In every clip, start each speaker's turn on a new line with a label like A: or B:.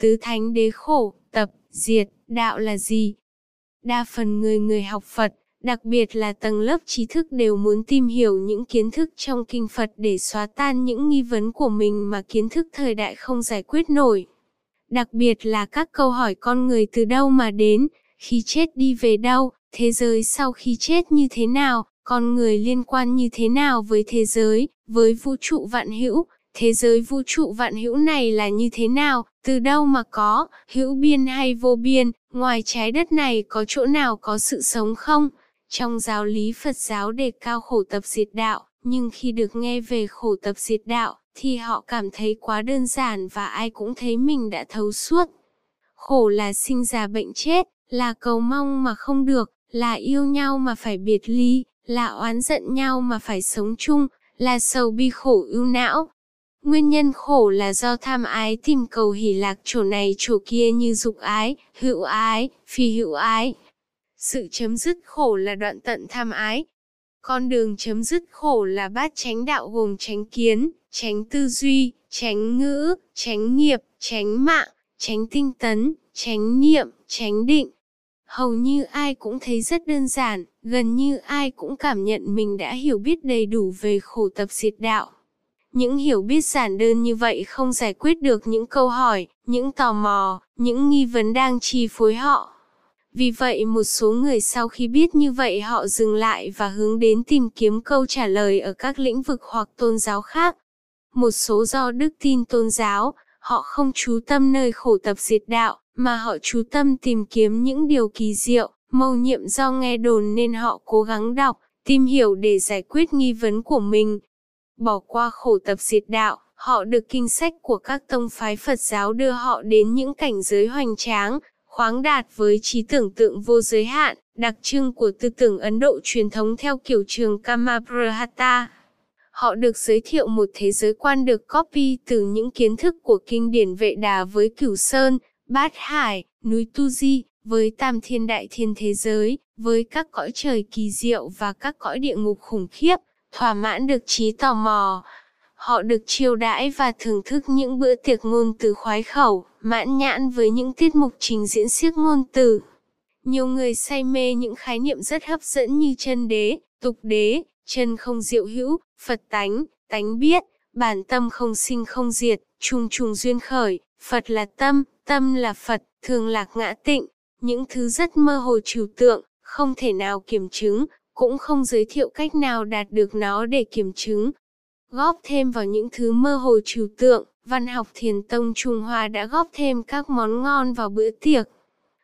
A: Tứ thánh đế khổ, tập, diệt, đạo là gì? Đa phần người người học Phật, đặc biệt là tầng lớp trí thức đều muốn tìm hiểu những kiến thức trong kinh Phật để xóa tan những nghi vấn của mình mà kiến thức thời đại không giải quyết nổi. Đặc biệt là các câu hỏi con người từ đâu mà đến, khi chết đi về đâu, thế giới sau khi chết như thế nào, con người liên quan như thế nào với thế giới, với vũ trụ vạn hữu, thế giới vũ trụ vạn hữu này là như thế nào, từ đâu mà có, hữu biên hay vô biên, ngoài trái đất này có chỗ nào có sự sống không? Trong giáo lý Phật giáo đề cao khổ tập diệt đạo, nhưng khi được nghe về khổ tập diệt đạo, thì họ cảm thấy quá đơn giản và ai cũng thấy mình đã thấu suốt. Khổ là sinh già bệnh chết, là cầu mong mà không được, là yêu nhau mà phải biệt ly, là oán giận nhau mà phải sống chung, là sầu bi khổ ưu não. Nguyên nhân khổ là do tham ái tìm cầu hỷ lạc chỗ này chỗ kia như dục ái, hữu ái, phi hữu ái. Sự chấm dứt khổ là đoạn tận tham ái. Con đường chấm dứt khổ là bát chánh đạo gồm tránh kiến, tránh tư duy, tránh ngữ, tránh nghiệp, tránh mạng, tránh tinh tấn, tránh niệm, tránh định. Hầu như ai cũng thấy rất đơn giản, gần như ai cũng cảm nhận mình đã hiểu biết đầy đủ về khổ tập diệt đạo. Những hiểu biết giản đơn như vậy không giải quyết được những câu hỏi, những tò mò, những nghi vấn đang chi phối họ. Vì vậy một số người sau khi biết như vậy họ dừng lại và hướng đến tìm kiếm câu trả lời ở các lĩnh vực hoặc tôn giáo khác. Một số do đức tin tôn giáo, họ không chú tâm nơi khổ tập diệt đạo, mà họ chú tâm tìm kiếm những điều kỳ diệu, mâu nhiệm do nghe đồn nên họ cố gắng đọc, tìm hiểu để giải quyết nghi vấn của mình. Bỏ qua khổ tập diệt đạo, họ được kinh sách của các tông phái Phật giáo đưa họ đến những cảnh giới hoành tráng, khoáng đạt với trí tưởng tượng vô giới hạn, đặc trưng của tư tưởng Ấn Độ truyền thống theo kiểu trường Kamabrahata. Họ được giới thiệu một thế giới quan được copy từ những kiến thức của kinh điển vệ đà với cửu sơn, bát hải, núi Tu Di, với tam thiên đại thiên thế giới, với các cõi trời kỳ diệu và các cõi địa ngục khủng khiếp, thỏa mãn được trí tò mò. Họ được chiêu đãi và thưởng thức những bữa tiệc ngôn từ khoái khẩu, mãn nhãn với những tiết mục trình diễn siếc ngôn từ. Nhiều người say mê những khái niệm rất hấp dẫn như chân đế, tục đế, chân không diệu hữu, Phật tánh, tánh biết, bản tâm không sinh không diệt, trùng trùng duyên khởi, Phật là tâm, tâm là Phật, thường lạc ngã tịnh, những thứ rất mơ hồ trừu tượng, không thể nào kiểm chứng, cũng không giới thiệu cách nào đạt được nó để kiểm chứng. Góp thêm vào những thứ mơ hồ trừu tượng, văn học thiền tông Trung Hoa đã góp thêm các món ngon vào bữa tiệc.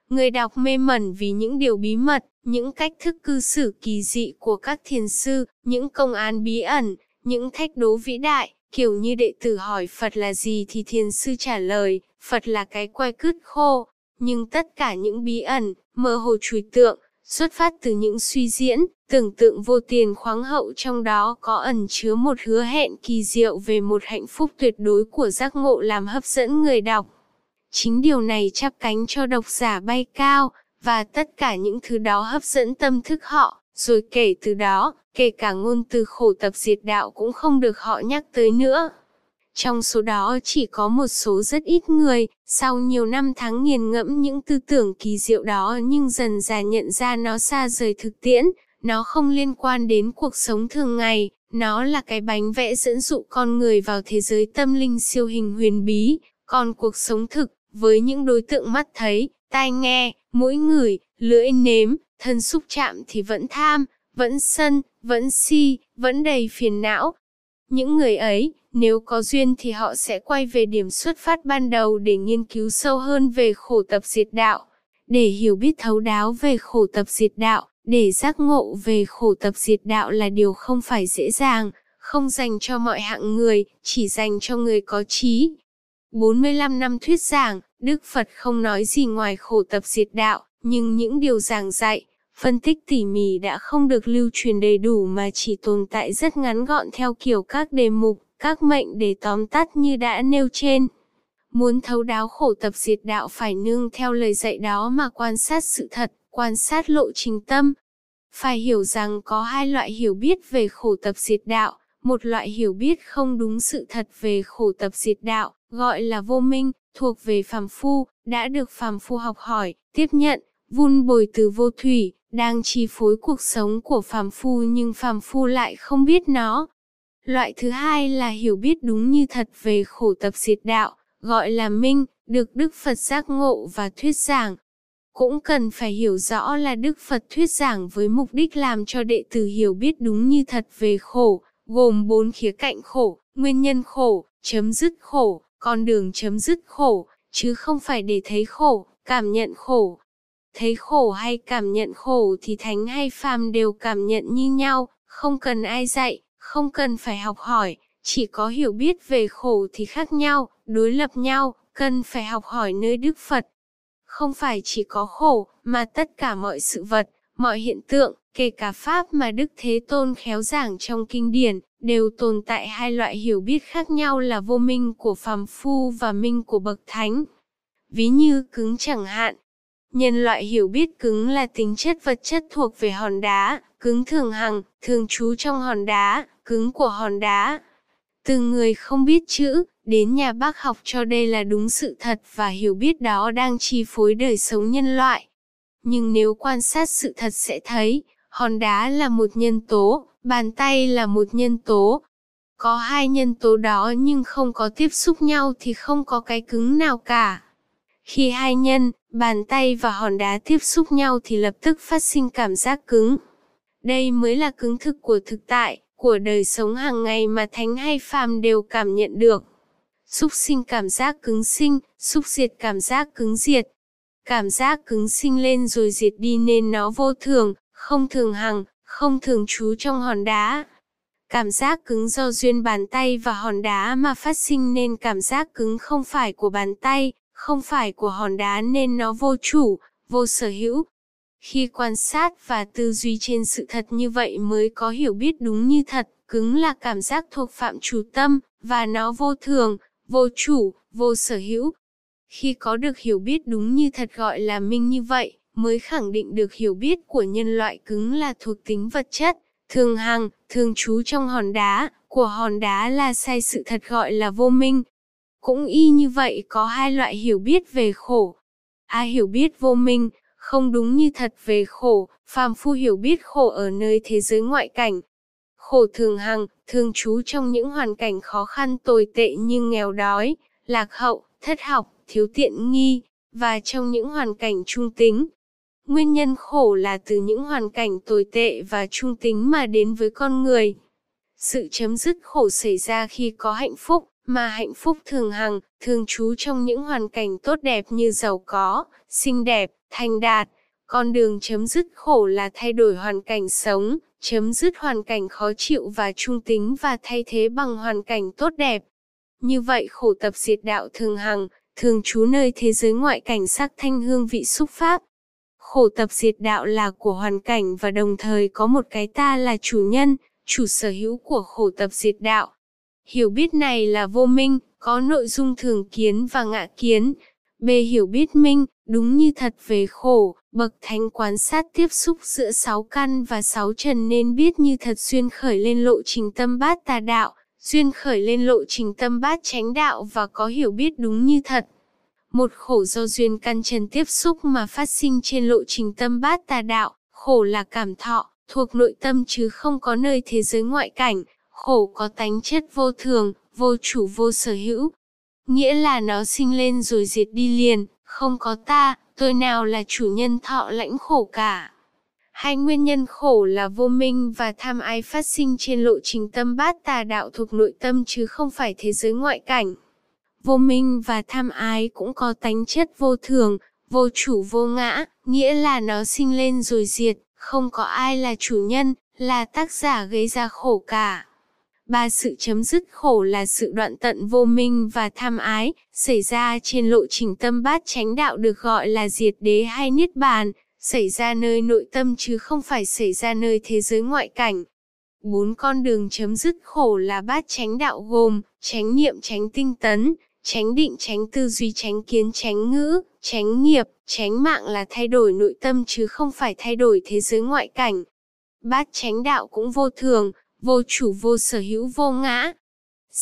A: Người đọc mê mẩn vì những điều bí mật, những cách thức cư xử kỳ dị của các thiền sư, những công án bí ẩn, những thách đố vĩ đại, kiểu như đệ tử hỏi Phật là gì thì thiền sư trả lời, Phật là cái quay cứt khô. Nhưng tất cả những bí ẩn, mơ hồ trùi tượng, xuất phát từ những suy diễn, tưởng tượng vô tiền khoáng hậu trong đó có ẩn chứa một hứa hẹn kỳ diệu về một hạnh phúc tuyệt đối của giác ngộ làm hấp dẫn người đọc. Chính điều này chắp cánh cho độc giả bay cao, và tất cả những thứ đó hấp dẫn tâm thức họ, rồi kể từ đó, kể cả ngôn từ khổ tập diệt đạo cũng không được họ nhắc tới nữa. Trong số đó chỉ có một số rất ít người, sau nhiều năm tháng nghiền ngẫm những tư tưởng kỳ diệu đó nhưng dần dà nhận ra nó xa rời thực tiễn, nó không liên quan đến cuộc sống thường ngày, nó là cái bánh vẽ dẫn dụ con người vào thế giới tâm linh siêu hình huyền bí, còn cuộc sống thực, với những đối tượng mắt thấy, tai nghe, mũi ngửi, lưỡi nếm, thân xúc chạm thì vẫn tham, vẫn sân, vẫn si, vẫn đầy phiền não. Những người ấy, nếu có duyên thì họ sẽ quay về điểm xuất phát ban đầu để nghiên cứu sâu hơn về khổ tập diệt đạo, để hiểu biết thấu đáo về khổ tập diệt đạo, để giác ngộ về khổ tập diệt đạo là điều không phải dễ dàng, không dành cho mọi hạng người, chỉ dành cho người có trí. 45 năm thuyết giảng, Đức Phật không nói gì ngoài khổ tập diệt đạo, nhưng những điều giảng dạy, phân tích tỉ mỉ đã không được lưu truyền đầy đủ mà chỉ tồn tại rất ngắn gọn theo kiểu các đề mục các mệnh để tóm tắt như đã nêu trên. Muốn thấu đáo khổ tập diệt đạo phải nương theo lời dạy đó mà quan sát sự thật, quan sát lộ trình tâm. Phải hiểu rằng có hai loại hiểu biết về khổ tập diệt đạo, một loại hiểu biết không đúng sự thật về khổ tập diệt đạo, gọi là vô minh, thuộc về phàm phu, đã được phàm phu học hỏi, tiếp nhận, vun bồi từ vô thủy, đang chi phối cuộc sống của phàm phu nhưng phàm phu lại không biết nó. Loại thứ hai là hiểu biết đúng như thật về khổ tập diệt đạo, gọi là minh, được Đức Phật giác ngộ và thuyết giảng. Cũng cần phải hiểu rõ là Đức Phật thuyết giảng với mục đích làm cho đệ tử hiểu biết đúng như thật về khổ, gồm bốn khía cạnh khổ, nguyên nhân khổ, chấm dứt khổ, con đường chấm dứt khổ, chứ không phải để thấy khổ, cảm nhận khổ. Thấy khổ hay cảm nhận khổ thì thánh hay phàm đều cảm nhận như nhau, không cần ai dạy, không cần phải học hỏi, chỉ có hiểu biết về khổ thì khác nhau, đối lập nhau, cần phải học hỏi nơi Đức Phật. Không phải chỉ có khổ, mà tất cả mọi sự vật, mọi hiện tượng, kể cả Pháp mà Đức Thế Tôn khéo giảng trong kinh điển, đều tồn tại hai loại hiểu biết khác nhau là vô minh của phàm phu và minh của bậc thánh. Ví như cứng chẳng hạn, nhân loại hiểu biết cứng là tính chất vật chất thuộc về hòn đá, cứng thường hằng, thường trú trong hòn đá, cứng của hòn đá. Từ người không biết chữ, đến nhà bác học cho đây là đúng sự thật và hiểu biết đó đang chi phối đời sống nhân loại. Nhưng nếu quan sát sự thật sẽ thấy, hòn đá là một nhân tố, bàn tay là một nhân tố. Có hai nhân tố đó nhưng không có tiếp xúc nhau thì không có cái cứng nào cả. Khi hai nhân, bàn tay và hòn đá tiếp xúc nhau thì lập tức phát sinh cảm giác cứng. Đây mới là cứng thực của thực tại, của đời sống hàng ngày mà thánh hay phàm đều cảm nhận được. Xúc sinh cảm giác cứng sinh, xúc diệt cảm giác cứng diệt. Cảm giác cứng sinh lên rồi diệt đi nên nó vô thường, không thường hằng, không thường trú trong hòn đá. Cảm giác cứng do duyên bàn tay và hòn đá mà phát sinh nên cảm giác cứng không phải của bàn tay, không phải của hòn đá nên nó vô chủ, vô sở hữu. Khi quan sát và tư duy trên sự thật như vậy mới có hiểu biết đúng như thật, cứng là cảm giác thuộc phạm chủ tâm, và nó vô thường, vô chủ, vô sở hữu. Khi có được hiểu biết đúng như thật gọi là minh như vậy, mới khẳng định được hiểu biết của nhân loại cứng là thuộc tính vật chất, thường hằng, thường trú trong hòn đá, của hòn đá là sai sự thật gọi là vô minh. Cũng y như vậy có hai loại hiểu biết về khổ. Ai hiểu biết vô minh, không đúng như thật về khổ, phàm phu hiểu biết khổ ở nơi thế giới ngoại cảnh. Khổ thường hằng, thường trú trong những hoàn cảnh khó khăn tồi tệ như nghèo đói, lạc hậu, thất học, thiếu tiện nghi, và trong những hoàn cảnh trung tính, Nguyên nhân khổ là từ những hoàn cảnh tồi tệ và trung tính mà đến với con người. Sự chấm dứt khổ xảy ra khi có hạnh phúc, mà hạnh phúc thường hằng, thường trú trong những hoàn cảnh tốt đẹp như giàu có, xinh đẹp, thành đạt. Con đường chấm dứt khổ là thay đổi hoàn cảnh sống, chấm dứt hoàn cảnh khó chịu và trung tính và thay thế bằng hoàn cảnh tốt đẹp. Như vậy khổ tập diệt đạo thường hằng, thường trú nơi thế giới ngoại cảnh sắc thanh hương vị xúc pháp, khổ tập diệt đạo là của hoàn cảnh và đồng thời có một cái ta là chủ nhân, chủ sở hữu của khổ tập diệt đạo. Hiểu biết này là vô minh, có nội dung thường kiến và ngạ kiến. B. Hiểu biết minh, đúng như thật về khổ, bậc thánh quan sát tiếp xúc giữa sáu căn và sáu trần nên biết như thật xuyên khởi lên lộ trình tâm bát tà đạo, xuyên khởi lên lộ trình tâm bát chánh đạo và có hiểu biết đúng như thật. Một khổ do duyên căn trần tiếp xúc mà phát sinh trên lộ trình tâm bát tà đạo, khổ là cảm thọ, thuộc nội tâm chứ không có nơi thế giới ngoại cảnh, khổ có tánh chất vô thường, vô chủ vô sở hữu. Nghĩa là nó sinh lên rồi diệt đi liền, không có ta, tôi nào là chủ nhân thọ lãnh khổ cả. Hai nguyên nhân khổ là vô minh và tham ái phát sinh trên lộ trình tâm bát tà đạo thuộc nội tâm chứ không phải thế giới ngoại cảnh vô minh và tham ái cũng có tánh chất vô thường, vô chủ vô ngã, nghĩa là nó sinh lên rồi diệt, không có ai là chủ nhân, là tác giả gây ra khổ cả. Ba sự chấm dứt khổ là sự đoạn tận vô minh và tham ái, xảy ra trên lộ trình tâm bát chánh đạo được gọi là diệt đế hay niết bàn, xảy ra nơi nội tâm chứ không phải xảy ra nơi thế giới ngoại cảnh. Bốn con đường chấm dứt khổ là bát chánh đạo gồm, chánh niệm chánh tinh tấn, tránh định tránh tư duy tránh kiến tránh ngữ, tránh nghiệp, tránh mạng là thay đổi nội tâm chứ không phải thay đổi thế giới ngoại cảnh. Bát tránh đạo cũng vô thường, vô chủ vô sở hữu vô ngã.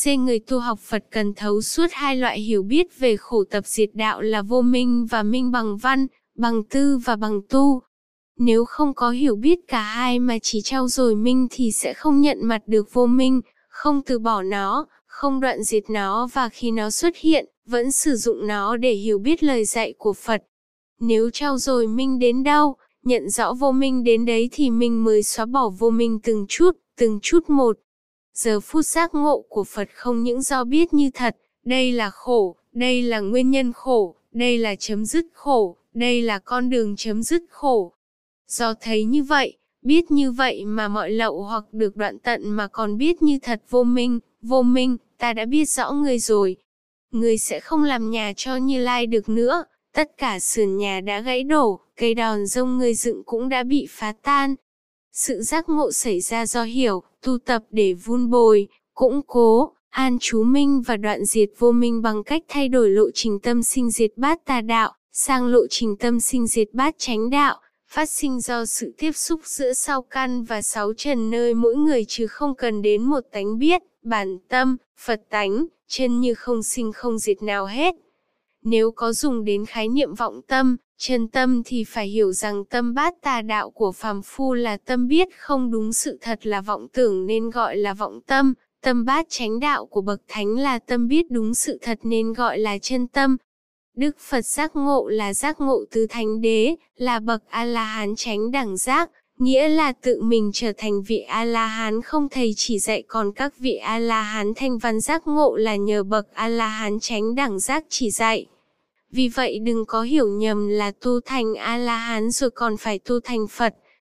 A: C. Người tu học Phật cần thấu suốt hai loại hiểu biết về khổ tập diệt đạo là vô minh và minh bằng văn, bằng tư và bằng tu. Nếu không có hiểu biết cả hai mà chỉ trao dồi minh thì sẽ không nhận mặt được vô minh, không từ bỏ nó, không đoạn diệt nó và khi nó xuất hiện, vẫn sử dụng nó để hiểu biết lời dạy của Phật. Nếu trao dồi minh đến đâu, nhận rõ vô minh đến đấy thì mình mới xóa bỏ vô minh từng chút, từng chút một. Giờ phút giác ngộ của Phật không những do biết như thật, đây là khổ, đây là nguyên nhân khổ, đây là chấm dứt khổ, đây là con đường chấm dứt khổ. Do thấy như vậy, biết như vậy mà mọi lậu hoặc được đoạn tận mà còn biết như thật vô minh, vô minh, ta đã biết rõ người rồi. Người sẽ không làm nhà cho Như Lai được nữa, tất cả sườn nhà đã gãy đổ, cây đòn rông người dựng cũng đã bị phá tan. Sự giác ngộ xảy ra do hiểu, tu tập để vun bồi, củng cố, an chú minh và đoạn diệt vô minh bằng cách thay đổi lộ trình tâm sinh diệt bát tà đạo, sang lộ trình tâm sinh diệt bát chánh đạo, phát sinh do sự tiếp xúc giữa sau căn và sáu trần nơi mỗi người chứ không cần đến một tánh biết, bản tâm, Phật tánh, chân như không sinh không diệt nào hết. Nếu có dùng đến khái niệm vọng tâm, chân tâm thì phải hiểu rằng tâm bát tà đạo của phàm phu là tâm biết không đúng sự thật là vọng tưởng nên gọi là vọng tâm, tâm bát chánh đạo của bậc thánh là tâm biết đúng sự thật nên gọi là chân tâm. Đức Phật giác ngộ là giác ngộ tứ thánh đế, là bậc A-la-hán chánh đẳng giác, nghĩa là tự mình trở thành vị A-la-hán không thầy chỉ dạy còn các vị A-la-hán thanh văn giác ngộ là nhờ bậc A-la-hán chánh đẳng giác chỉ dạy. Vì vậy đừng có hiểu nhầm là tu thành A-la-hán rồi còn phải tu thành Phật,